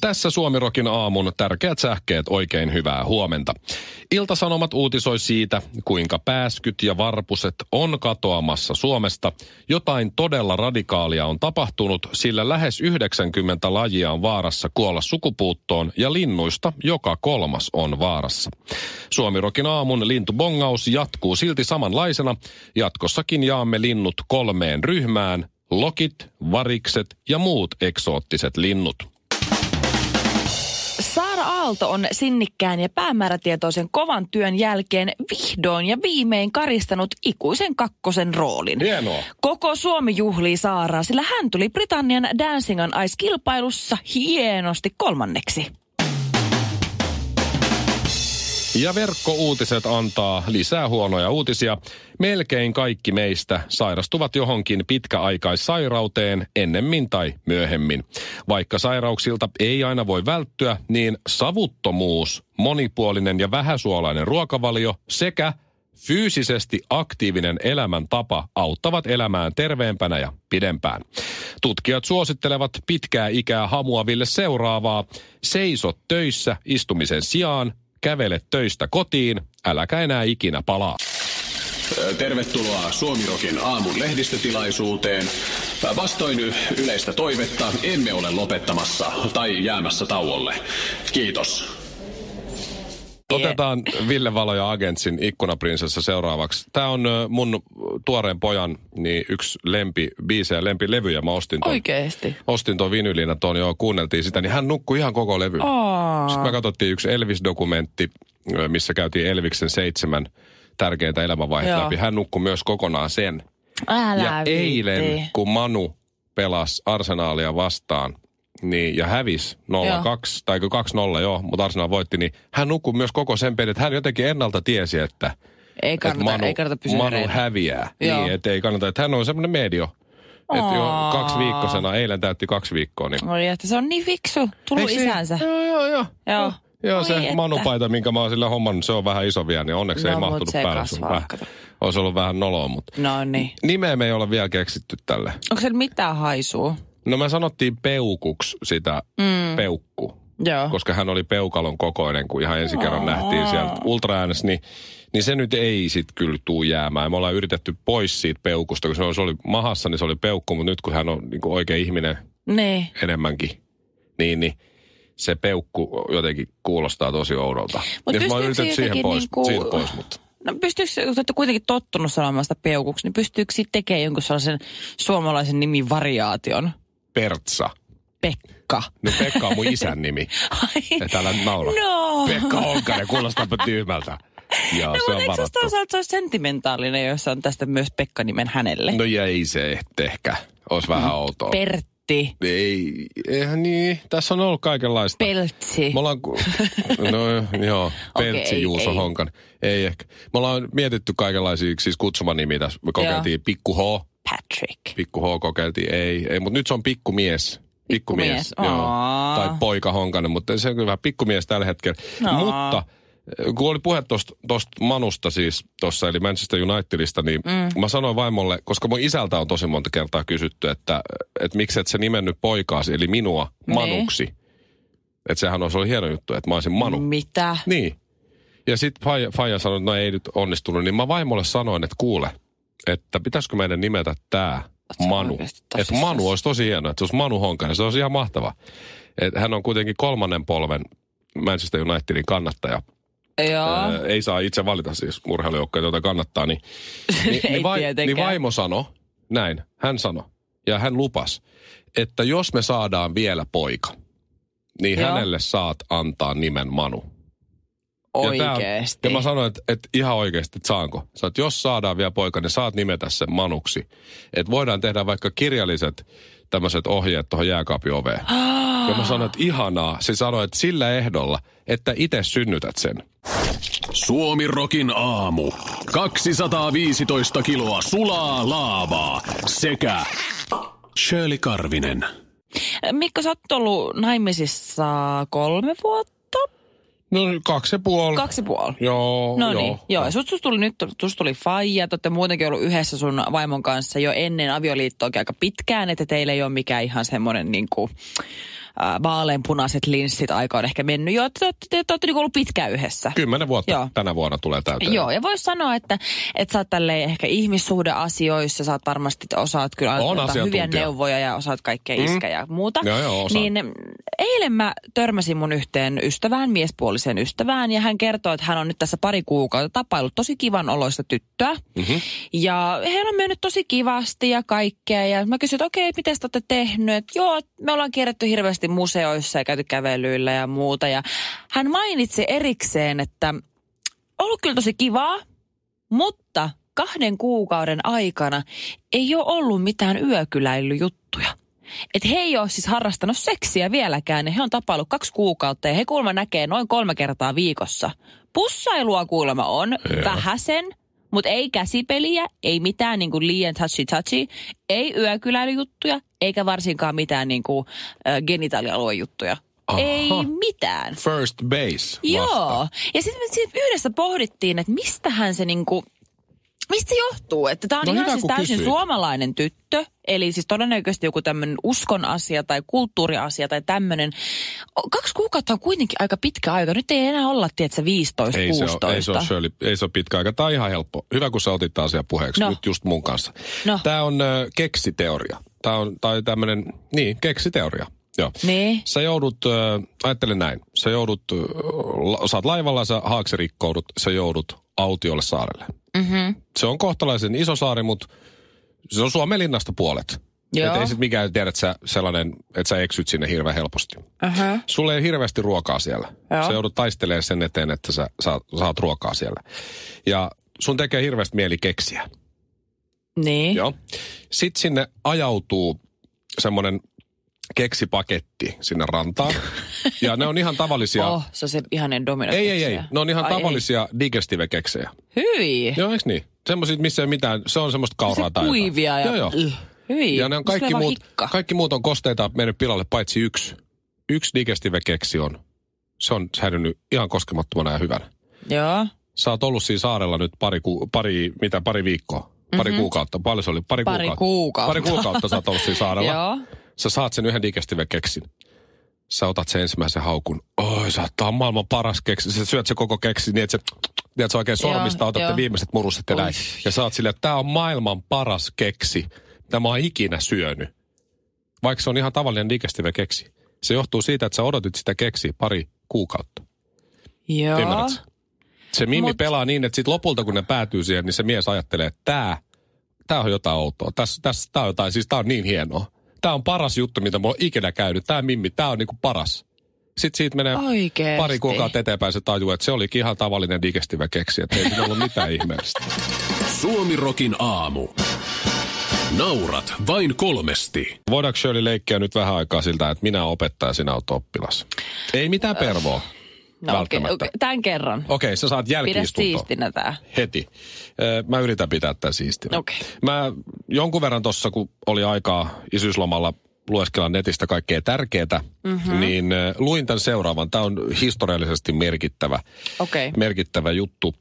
Tässä Suomirokin aamun tärkeät sähkeet oikein hyvää huomenta. Iltasanomat uutisoi siitä, kuinka pääskyt ja varpuset on katoamassa Suomesta. Jotain todella radikaalia on tapahtunut, sillä lähes 90 lajia on vaarassa kuolla sukupuuttoon ja linnuista joka kolmas on vaarassa. Suomirokin aamun lintubongaus jatkuu silti samanlaisena. Jatkossakin jaamme linnut kolmeen ryhmään, lokit, varikset ja muut eksoottiset linnut. Aalto on sinnikkään ja päämäärätietoisen kovan työn jälkeen vihdoin ja viimein karistanut ikuisen kakkosen roolin. Hienoa. Koko Suomi juhlii Saaraa, sillä hän tuli Britannian Dancing on Ice-kilpailussa hienosti kolmanneksi. Ja verkkouutiset antaa lisää huonoja uutisia. Melkein kaikki meistä sairastuvat johonkin pitkäaikaissairauteen ennemmin tai myöhemmin. Vaikka sairauksilta ei aina voi välttyä, niin savuttomuus, monipuolinen ja vähäsuolainen ruokavalio sekä fyysisesti aktiivinen elämäntapa auttavat elämään terveempänä ja pidempään. Tutkijat suosittelevat pitkää ikää hamuaville seuraavaa. Seiso töissä istumisen sijaan, kävele töistä kotiin, äläkä enää ikinä palaa. Tervetuloa Suomirokin aamun lehdistötilaisuuteen. Vastoin yleistä toivetta emme ole lopettamassa tai jäämässä tauolle. Kiitos. Otetaan Ville Valo ja Agentsin ikkunaprinsessa seuraavaksi. Tämä on mun tuoreen pojan niin yksi lempi biisejä, lempilevyjä. Mä ostin ton, Oikeesti. ostin ton vinylinä ton jo, kuunneltiin sitä, niin hän nukkui ihan koko levy. Aa. Sitten me katsottiin yksi Elvis-dokumentti, missä käytiin Elviksen seitsemän tärkeintä elämänvaihetta Joo. läpi. Hän nukkui myös kokonaan sen. Älä ja eilen, viitti. kun Manu pelasi Arsenaalia vastaan, niin, ja hävisi 0-2, tai 2-0 joo, mutta Arsenal voitti, niin hän nukkui myös koko sen pelin, että hän jotenkin ennalta tiesi, että, Ei kannata, että Manu, ei kannata pysyä Manu häviää. Joo. Niin, että ei kannata, että hän on semmoinen medio. Että jo kaksi viikkosena, eilen täytti kaksi viikkoa, niin Oi, että se on niin fiksu. Tullut Eikö niin? isänsä. Joo, joo, joo. Joo. Joo, Oi se että. manupaita, minkä mä oon sillä hommannut, se on vähän iso vielä, niin onneksi No, ei mahtunut se päälle. Se kasvaa, vähän-. Olisi ollut vähän noloa, mutta No niin. nimeä me ei ole vielä keksitty tälle. Onko siellä mitään haisua? No me sanottiin peukuksi sitä mm. peukku, Joo. koska hän oli peukalon kokoinen, kun ihan ensi kerran nähtiin sieltä ultraäänessä, niin, niin se nyt ei sit kyllä tuu jäämään. Me ollaan yritetty pois siitä peukusta, kun se oli, se oli mahassa, niin se oli peukku, mutta nyt kun hän on niin kuin oikea ihminen Niin. enemmänkin, niin, niin se peukku jotenkin kuulostaa tosi oudolta. Mut Ja mä oon siihen pois, niinku- siitä pois, mutta... No pystyykö, kun te olette kuitenkin tottunut sanomaan sitä peukuksi, niin pystyykö siitä tekemään jonkun sellaisen suomalaisen nimin variaation? Pertsa. Pekka. No Pekka on mun isän nimi. Ai. Että älä naura. No. Pekka Honkanen, kuulostaapa tyhmältä. Joo, No, se mutta on eikö se varattu. toisaalta se olisi sentimentaalinen, jos on tästä myös Pekka-nimen hänelle? No ja ei se ehkä. Olisi vähän outoa. Pertti. ei, eihän niin. Tässä on ollut kaikenlaista. Peltsi. Me ollaan, no joo, Peltsi ei, Juuso ei. Honkan. Ei ehkä. Me ollaan mietitty kaikenlaisia siis kutsumanimiä tässä. Me kokeiltiin Pikku H. Patrick. Pikku H kokeiltiin, ei, ei. Mutta nyt se on pikkumies. Pikkumies, Pikkumies, joo. Tai poika Honkanen, mutta se on kyllä pikkumies tällä hetkellä. Aa. Mutta eh, kun oli puhe tuosta Manusta siis tuossa, eli Manchester Unitedista, niin mm. mä sanoin vaimolle, koska mun isältä on tosi monta kertaa kysytty, että, että miksi et sä nimennyt poikaasi, eli minua, Niin. Manuksi. Että sehän olisi ollut hieno juttu, että mä olisin Manu. Mitä? Niin. Ja sitten Faija, Faija sanoi, että no ei nyt onnistunut, niin mä vaimolle sanoin, että kuule, että pitäisikö meidän nimetä tämä Manu. Että? Manu olisi tosi hieno, että se olisi Manu Honkanen, se olisi ihan mahtava. Et hän on kuitenkin kolmannen polven Manchester Unitedin kannattaja. Joo. Ää, ei saa itse valita siis urheilujoukkoja, joita kannattaa. Niin, niin, niin, vai, niin vaimo sanoi, näin, hän sanoi, ja hän lupas, että jos me saadaan vielä poika, niin Joo. hänelle saat antaa nimen Manu. Ja tää- Oikeesti. Ja mä sanoin, että, että ihan oikeasti, että saanko. Sä, että jos saadaan vielä poika, niin saat nimetä sen Manuksi. Että voidaan tehdä vaikka kirjalliset tämmöiset ohjeet tuohon jääkaapin oveen. ja mä sanoin, että ihanaa. Se sanoi, että sillä ehdolla, että itse synnytät sen. Suomi Rokin aamu. 215 kiloa sulaa laavaa sekä Shirley Karvinen. Mikko, sä oot ollut naimisissa kolme vuotta? No kaksi ja puoli. Kaksi ja puoli. Joo, No joo. niin, joo. Ja Sut, tuli nyt, sus tuli faija, te olette muutenkin ollut yhdessä sun vaimon kanssa jo ennen avioliittoakin aika pitkään, että teillä ei ole mikään ihan semmoinen niin kuin, vaaleanpunaiset linssit aika on ehkä mennyt jo, että te, olette- te, te olette niin ollut pitkään yhdessä. Kymmenen vuotta Joo. tänä vuonna tulee täyteen. Joo, ja voisi sanoa, että, että sä oot tälleen ehkä ihmissuhdeasioissa, sä oot varmasti, osaat kyllä On hyviä neuvoja ja osaat kaikkea iskä ja muuta. Joo, joo, osaan. niin mm, eilen mä törmäsin mun yhteen ystävään, miespuoliseen ystävään, ja hän kertoi, että hän on nyt tässä pari kuukautta tapailut tosi kivan oloista tyttöä. Mm-hmm. Ja heillä on mennyt tosi kivasti ja kaikkea. Ja mä kysyin, että okei, miten te olette tehnyt? Et, joo, me ollaan kierretty hirveästi museoissa ja käyty kävelyillä ja muuta. Ja hän mainitsi erikseen, että ollut kyllä tosi kivaa, mutta kahden kuukauden aikana ei ole ollut mitään yökyläilyjuttuja. Että he ei ole siis harrastanut seksiä vieläkään. ja He on tapailut kaksi kuukautta ja he kuulemma näkee noin kolme kertaa viikossa. Pussailua kuulemma on Joo. vähäsen, mutta ei käsipeliä, ei mitään niin kuin liian touchy touchy, ei yökyläilyjuttuja, eikä varsinkaan mitään niin kuin, äh, genitaalialuejuttuja. Aha. Ei mitään. First base. Joo. vasta. Ja sitten me sit yhdessä pohdittiin, että mistähän se niinku, mistä se johtuu? Että tämä on No ihan hyvä, siis täysin kysyit. suomalainen tyttö. Eli siis todennäköisesti joku tämmöinen uskon asia tai kulttuuriasia tai tämmöinen. Kaksi kuukautta on kuitenkin aika pitkä aika. Nyt ei enää olla, tiedätkö, 15, Ei se, 16. ole, ei, se ole, Shirley, ei se ole pitkä aika. Tämä on ihan helppo. Hyvä, kun sä otit tämän asian puheeksi No. nyt just mun kanssa. No. Tämä on äh, keksiteoria. Tämä on tai tämmöinen, niin, keksiteoria. Joo. Niin. Sä joudut, äh, ajattele näin, sä joudut, äh, la, sä oot laivalla, sä haaksi rikkoudut, sä joudut autiolle saarelle. Mm-hmm. Se on kohtalaisen iso saari, mutta se on Suomen linnasta puolet. Joo. Et ei sit mikään tiedä, että sä sellainen, että sä eksyt sinne hirveän helposti. Uh-huh. Sulla ei hirveästi ruokaa siellä. Joo. Sä joudut taistelemaan sen eteen, että sä saat, saat ruokaa siellä. Ja sun tekee hirveästi mieli keksiä. Niin. Joo. Sitten sinne ajautuu semmoinen keksipaketti sinne rantaan. ja ne on ihan tavallisia... Oh, se on se ihanen domino. Ei, ei, ei. Ne on ihan Ai, tavallisia digestive-keksejä. Ei. Hyi. Joo, eikö niin? Semmoiset, missä ei mitään, se on semmoista kauraa se tai kuivia ja... Joo, joo. Hyi. Ja ne on kaikki muut, hikka. kaikki muut on kosteita mennyt pilalle, paitsi yksi. Yksi digestive-keksi on. Se on säilynyt ihan koskemattomana ja hyvänä. Joo. Sä oot ollut siinä saarella nyt pari, ku, pari mitä, pari viikkoa. Pari mm-hmm. kuukautta. Paljon se oli? Pari. Pari kuukautta. kuukautta. Pari kuukautta sä oot ollut siinä saarella. Joo. Sä saat sen yhden digestive-keksin. Sä otat sen ensimmäisen haukun. Oi, sä on maailman paras keksi. Sä syöt se koko keksi niin, että se, tiedät, sä oikein Joo, sormista otat joo. viimeiset muruset ja näin. Ja sä oot silleen, että tää on maailman paras keksi, mitä mä oon ikinä syönyt. Vaikka se on ihan tavallinen digestive-keksi. Se johtuu siitä, että sä odotit sitä keksiä pari kuukautta. Joo. Ymmärrätkö? Se Mimmi Mut- Mut... pelaa niin, että sit lopulta kun ne päätyy siihen, niin se mies ajattelee, että tää, tää on jotain outoa. Tässä, tässä, tää on jotain, siis tää on niin hienoa. Tää on paras juttu, mitä mulla on ikinä käynyt. Tää Mimmi, tää on niinku paras. Sitten siitä menee Oikeesti. pari kuukautta eteenpäin se tajuu, että se olikin ihan tavallinen digestive keksi, että ei siinä ollut mitään ihmeellistä. Suomi Rokin aamu. Naurat vain kolmesti. Voidaanko Shirley leikkiä nyt vähän aikaa siltä, että minä opettaja, sinä olet oppilas? Ei mitään pervoa. No okei, välttämättä. okei, tämän kerran. Okei, sä saat Pidä jälkiistuntoa. siistinä tää. Heti. Mä yritän pitää tämän siistinä. Okei. Mä jonkun verran tuossa, kun oli aikaa isyyslomalla lueskella netistä kaikkea tärkeää, Mhm. mm-hmm. niin luin tämän seuraavan. Tämä on historiallisesti merkittävä, Okei. merkittävä juttu.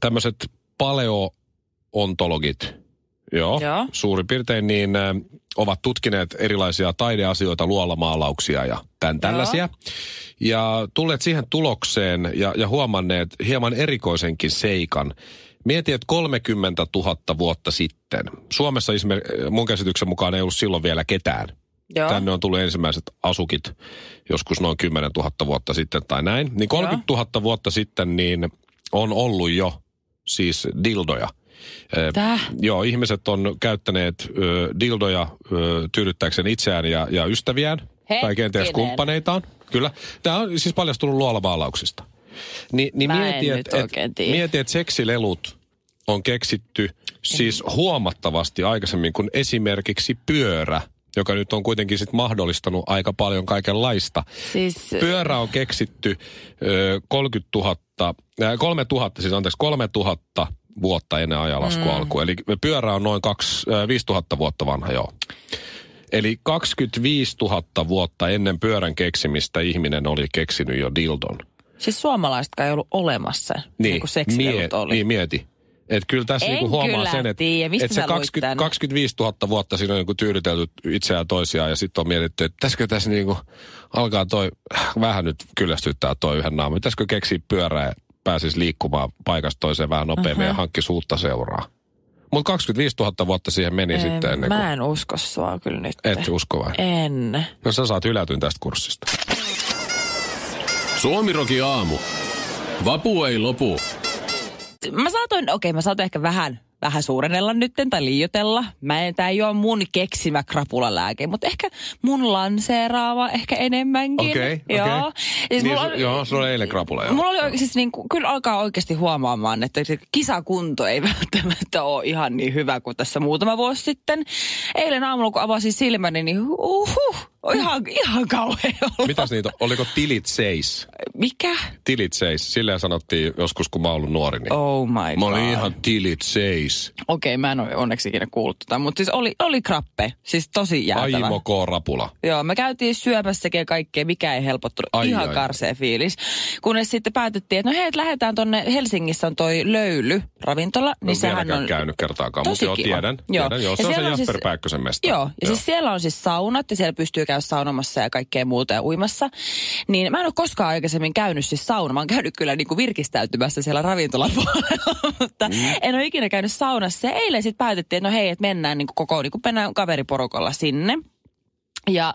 Tämmöiset paleoontologit, joo, Joo. suurin piirtein, niin ovat tutkineet erilaisia taideasioita, luolamaalauksia ja tämän tällaisia. Ja tulleet siihen tulokseen ja, ja huomanneet hieman erikoisenkin seikan. Mieti, että 30 000 vuotta sitten. Suomessa mun käsityksen mukaan ei ollut silloin vielä ketään. Joo. Tänne on tullut ensimmäiset asukit joskus noin 10 000 vuotta sitten tai näin. Niin 30 000 vuotta sitten niin on ollut jo siis dildoja. Ö, Täh? Joo, ihmiset on käyttäneet ö, dildoja ö, tyydyttääkseen itseään ja, ja ystäviään. Tai kenties Hetkinen. kumppaneitaan. Kyllä. Tämä on siis paljastunut luolamaalauksista. Ni, niin Mä mieti, et, tiedä. mieti, että seksilelut on keksitty Siis huomattavasti aikaisemmin kuin esimerkiksi pyörä, joka nyt on kuitenkin sit mahdollistanut aika paljon kaikenlaista. Siis Pyörä on keksitty ö, 30 000, äh, 3000, siis anteeksi 3000 vuotta ennen ajanlaskun mm. alkua. Eli pyörä on noin 2, äh, 5000 vuotta vanha, joo. Eli 25 000 vuotta ennen pyörän keksimistä ihminen oli keksinyt jo dildon. Siis suomalaisetkaan ei ollut olemassa, niin, kuin seksilevyt oli. niin mieti. Et kyllä tässä En niinku huomaa kyllä sen, että et se sä luit 20, tän? 25 000 vuotta siinä on niinku tyydytelty itseään toisiaan ja sitten on mietitty, että pitäisikö tässä niinku alkaa toi, vähän nyt kyllästyttää toi yhden naaman. Pitäisikö keksiä pyörää pääsisi liikkumaan paikasta toiseen vähän nopeammin uh-huh. ja hankkisi uutta seuraa. Mutta 25 000 vuotta siihen meni En, sitten ennen kuin... Mä en usko sua kyllä nyt. Et usko vai? En. No sä saat hylätyn tästä kurssista. Suomiroki aamu. Vapu ei lopu. Mä saatoin, okei mä saatoin ehkä vähän, vähän suurennella nytten tai liioitella. Mä en, tää ei ole mun keksimä krapulalääke, mutta ehkä mun lanseeraava ehkä enemmänkin. Okei, okei. Joo. Siis Niin, mulla joo, sulla oli eilen krapula, joo. Mulla oli siis niin kuin, kyllä alkaa oikeasti huomaamaan, että se kisakunto ei välttämättä ole ihan niin hyvä kuin tässä muutama vuosi sitten. Eilen aamulla, kun avasin silmäni, niin uhuh, ihan, ihan kauhean. Mitäs niitä? Oliko tilit seis? Mikä? Tilit seis. Silleen sanottiin joskus, kun mä oon ollut nuori. Niin. Oh my Mä olin god. ihan tilit seis. Okei, mä en ole onneksi ikinä kuullut tota, mutta siis oli, oli krappe. Siis tosi jäätävä. Aimo K. Rapula. Joo, me käytiin syömässäkin ja kaikkea, mikä ei helpottunut. Ai, Ihan ai. karsea fiilis. Kunnes sitten päätettiin, että no hei, lähdetään tonne, Helsingissä on toi Löyly ravintola. Niin Niin sehän sehän on käynyt kertaakaan, mutta joo, tiedän. Joo. tiedän. Joo, Ja se on se Jasper siis- Pääkkösen mesta. Joo, ja siis siellä on siis saunat ja siellä pystyy käydä saunomassa ja kaikkea muuta ja uimassa. Niin mä en ole koskaan aikaisemmin käynyt siis sauna. Mä oon käynyt kyllä niin kuin virkistäytymässä siellä ravintolapuolella, mutta mm. en ole ikinä käynyt saunassa. Ja eilen sitten päätettiin, että no hei, että mennään niin kuin koko, niin kuin mennään kaveriporukalla sinne. Ja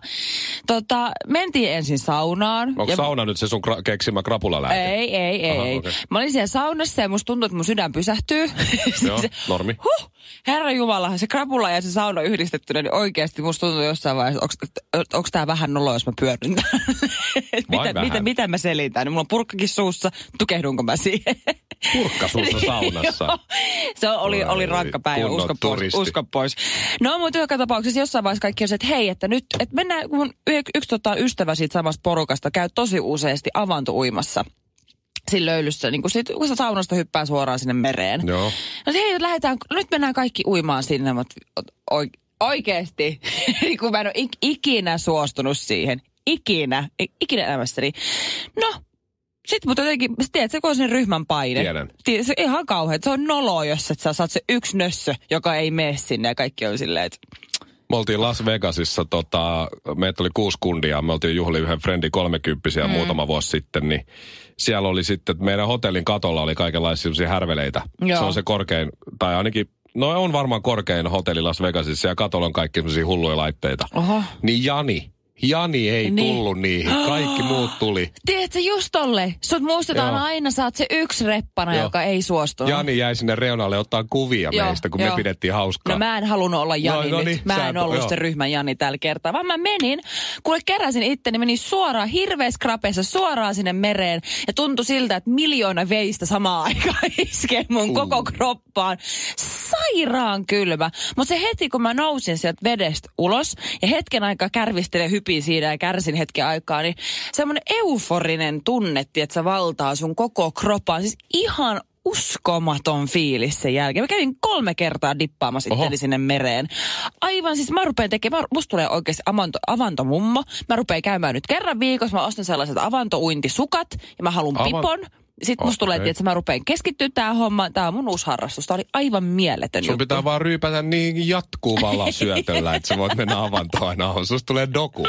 tota, mentiin ensin saunaan. Onko ja sauna nyt se sun kra- keksimä krapulalääke? ei, ei, ei. Aha, ei. okei. Mä olin siellä saunassa ja musta tuntui, että mun sydän pysähtyy. Joo, Se- normi. Huh, herra Jumala, se krapula ja se sauna yhdistettynä, niin oikeasti musta tuntuu jossain vaiheessa, onko tämä vähän nolo, jos mä pyörin mitä, mitä, mitä mä selitän? Mulla on purkkakin suussa, tukehdunko mä siihen? Purkka suussa saunassa. Joo. se oli, oli rankka päivä, usko pois, usko pois. No mutta joka tapauksessa jossain vaiheessa kaikki on se, että hei, että nyt, että mennään, kun yksi tota, ystävä siitä samasta porukasta käy tosi useasti avantouimassa siinä löylyssä, niin kun, sit, kun se saunasta hyppää suoraan sinne mereen. Joo. No hei, lähdetään, nyt mennään kaikki uimaan sinne, mutta oi- oikeesti, kun mä en ole ik- ikinä suostunut siihen. Ikinä, ikinä elämässäni. No, sitten mutta jotenkin, sä tiedät, se kun on sen ryhmän paine. Tiedän. Tiedät, se on ihan kauhean. Se on nolo, jos et sä saat se yksi nössö, joka ei mene sinne ja kaikki on silleen, että Me oltiin Las Vegasissa, tota, meitä oli kuusi kundia, me oltiin juhli yhden Frendi 30 mm. muutama vuosi sitten, niin siellä oli sitten, että meidän hotellin katolla oli kaikenlaisia sellaisia härveleitä. Joo. Se on se korkein, tai ainakin, no on varmaan korkein hotelli Las Vegasissa ja katolla on kaikki sellaisia hulluja laitteita. oho. Niin Jani, Jani ei Niin. tullut niihin, kaikki muut tuli. Tiedätkö, just tolle. Sut muistetaan Joo. aina, sä oot se yksi reppana, Joo. joka ei suostunut. Jani jäi sinne reunalle ottaa kuvia Joo, meistä, kun joo. me pidettiin hauskaa. No mä en halunnut olla Jani No, no nyt. niin, mä sä en ollut se ryhmän Jani tällä kertaa, vaan mä menin, kuule keräsin itteni, menin suoraan hirveässä krapeessa suoraan sinne mereen ja tuntui siltä, että miljoona veistä samaan aikaan iskee mun Uh. koko kroppaan. Sairaan kylmä. Mutta se heti, kun mä nousin sieltä vedestä ulos ja hetken aikaa kärvistelin hypin siinä ja kärsin hetken aikaa, niin semmoinen euforinen tunne, että se valtaa sun koko kroppaan. Siis ihan uskomaton fiilis sen jälkeen. Mä kävin kolme kertaa dippaamassa Oho. itteni sinne mereen. Aivan siis mä rupean tekemään, musta tulee oikeasti avanto, avantomummo. Mä rupean käymään nyt kerran viikossa, mä ostan sellaiset avantouintisukat ja mä haluan Avan- pipon. Sitten musta tulee, että mä rupean keskittyä tähän hommaan. Tää on mun uusi harrastus. Tää oli aivan mieletön Sun juttu. pitää vaan ryypätä niin jatkuvalla syötöllä, että sä voit mennä avantoon aina. Susta tulee doku.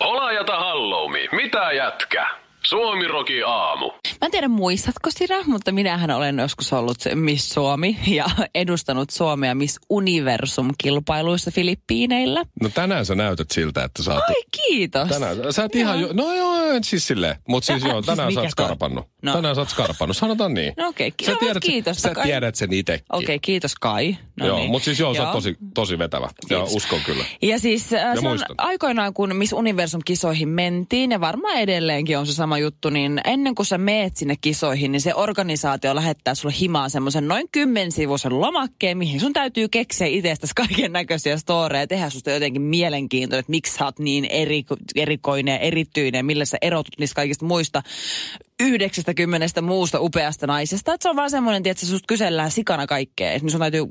Olajata halloumi, mitä jätkä? Suomiroki aamu. Mä en tiedä muistatko sitä, mutta minähän olen joskus ollut se Miss Suomi ja edustanut Suomea Miss Universum-kilpailuissa Filippiineillä. No tänään sä näytät siltä, että sä oot... Ai kiitos. Tänään, sä et ihan... Jo, no joo, en siis silleen. Mutta siis joo, siis tänään sä oot skarpannut. No. Tänään sä oot skarpannut, sanotaan niin. No okei, sä no, tiedät, kiitos. Sä Kai- tiedät sen itekin. Okei, kiitos Kai. No joo, niin. mutta siis joo, sä oot tosi, tosi vetävä. Ja Kiitos. uskon kyllä. Ja siis äh, se on aikoinaan, kun Miss Universum-kisoihin mentiin, ja varmaan edelleenkin on se sama sama juttu, niin ennen kuin sä meet sinne kisoihin, niin se organisaatio lähettää sulle himaan semmoisen noin kymmensivuisen lomakkeen, mihin sun täytyy keksiä itsestäsi kaiken näköisiä storeja, tehdä susta jotenkin mielenkiintoinen, että miksi sä oot niin eri, erikoinen ja erityinen, millä sä erotut niistä kaikista muista 90 muusta upeasta naisesta. Että se on vaan semmoinen, että susta kysellään sikana kaikkea, niin sun täytyy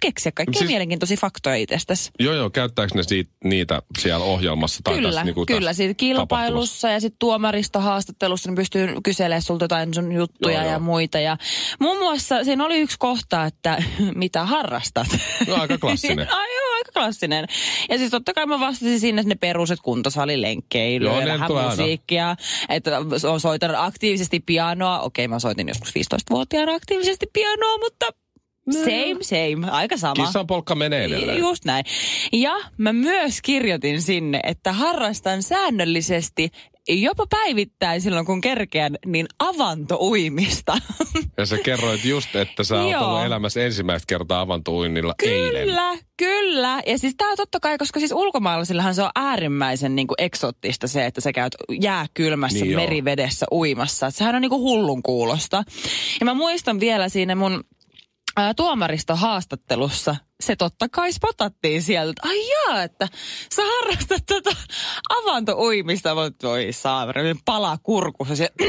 keksiä kaikkia siis, mielenkiintoisia faktoja itsestäsi. Joo, joo. Käyttääkö ne siitä, niitä siellä ohjelmassa? Tai kyllä, tässä, niin kuin kyllä. Siitä kilpailussa ja sitten tuomaristohaastattelussa ne pystyy kyselemään sulta jotain sun juttuja joo, ja joo. muita. Ja muun muassa siinä oli yksi kohta, että mitä harrastat. No aika klassinen. Ai joo, aika klassinen. Ja siis totta kai mä vastasin sinne ne peruset kuntosalilenkkeilyä ja vähän musiikkia. Että soitan aktiivisesti pianoa. Okei, mä soitin joskus 15-vuotiaana aktiivisesti pianoa, mutta Same, same. Aika sama. Kissan polkka menee edelleen. Just näin. Ja mä myös kirjoitin sinne, että harrastan säännöllisesti jopa päivittäin silloin, kun kerkeän, niin avantouimista. Ja sä kerroit just, että sä oot ollut elämässä ensimmäistä kertaa avantouinnilla kyllä, eilen. Kyllä, kyllä. Ja siis tää on totta kai, koska siis ulkomaalaisillahan se on äärimmäisen niin kuin eksottista se, että sä käyt jääkylmässä niin merivedessä uimassa. Et sehän on niin kuin hullun kuulosta. Ja mä muistan vielä siinä mun ää, tuomaristohaastattelussa se totta kai spotattiin sieltä, ai jaa, että sä harrastat tota avantouimista, voi saaveri, pala kurkussa. Se,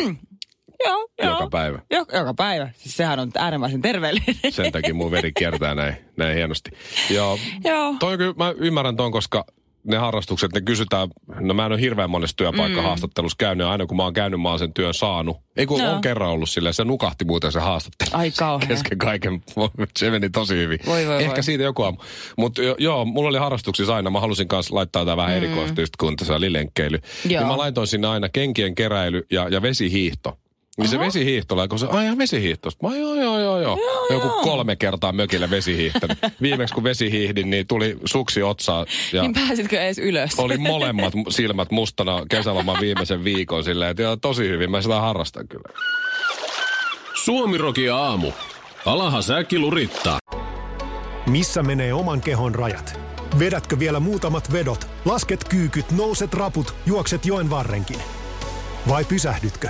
joo, joo. Joka päivä. Joka, joka päivä. Siis sehän on äärimmäisen terveellinen. Sen takia mun veri kiertää näin, näin hienosti. Joo. joo. Toi kyllä, mä ymmärrän ton, koska ne harrastukset, ne kysytään, no mä en ole hirveän monessa työpaikkahaastattelussa mm. käynyt, aina kun mä oon käynyt, mä oon sen työn saanut. Ei kun no. on kerran ollut silleen, se nukahti muuten se haastattelu. Ai kauhean. Kesken kaiken, se meni tosi hyvin. Voi, voi, Ehkä voi. siitä joku aamu. Mutta joo, mulla oli harrastuksissa aina, mä halusin kanssa laittaa tämä vähän mm. erikoista, kun tässä oli lenkkeily. Niin mä laitoin sinne aina kenkien keräily ja, ja vesihiihto. Niin se vesihiihto, kun se, ai ihan vesihiihto. Mä joo, joo, joo, joo. joo Joku joo. kolme kertaa mökille vesihiihtänyt. Viimeksi kun vesihiihdin, niin tuli suksi otsaa. Ja niin pääsitkö edes ylös? Oli molemmat silmät mustana kesäloman viimeisen viikon silleen, että joo, tosi hyvin. Mä sitä harrastan kyllä. Suomiroki aamu. Alaha säkki lurittaa. Missä menee oman kehon rajat? Vedätkö vielä muutamat vedot? Lasket kyykyt, nouset raput, juokset joen varrenkin? Vai pysähdytkö?